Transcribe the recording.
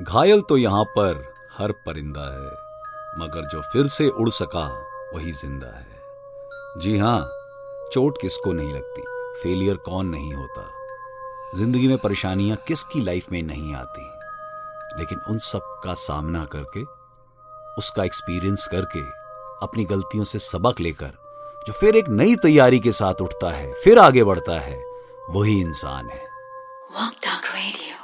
घायल तो यहाँ पर हर परिंदा है, मगर जो फिर से उड़ सका, वही ज़िंदा है। जी हाँ चोट किसको नहीं लगती? फेलियर कौन नहीं होता? ज़िंदगी में परेशानियाँ किसकी लाइफ में नहीं आती? लेकिन उन सब का सामना करके, उसका एक्सपीरियंस करके, अपनी गलतियों से सबक लेकर, जो फिर एक नई तैयारी के साथ उठता है, फिर आगे बढ़ता है, वही इंसान है। Walk Talk Radio.